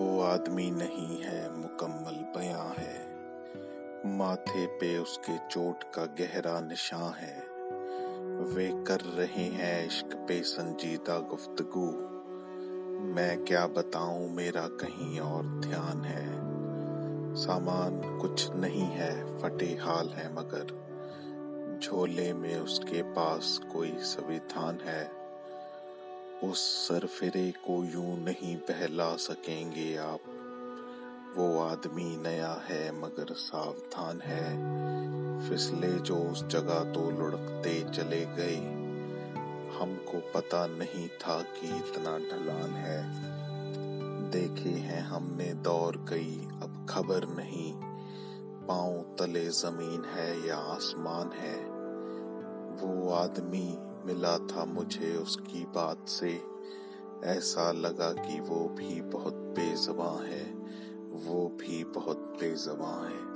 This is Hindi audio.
आदमी नहीं है, मुकम्मल बयां है। माथे पे उसके चोट का गहरा निशान है। वे कर रहे हैं इश्क पे संजीदा गुफ्तगु। मैं क्या बताऊँ, मेरा कहीं और ध्यान है। सामान कुछ नहीं है, फटे हाल है मगर। झोले में उसके पास कोई संविधान है। उस सरफिरे को यूँ नहीं बहला सकेंगे आप। वो आदमी नया है, मगर सावधान है। फिसले जो उस जगह तो लुढ़कते चले गए। हमको पता नहीं था कि इतना ढलान है। देखे हैं हमने दौर कई, अब खबर नहीं। पाँव तले ज़मीन है या आसमान है। वो आदमी मिला था मुझे उसकी बात से। ऐसा लगा कि वो भी बहुत बेजबा है, वो भी बहुत बेजबां है।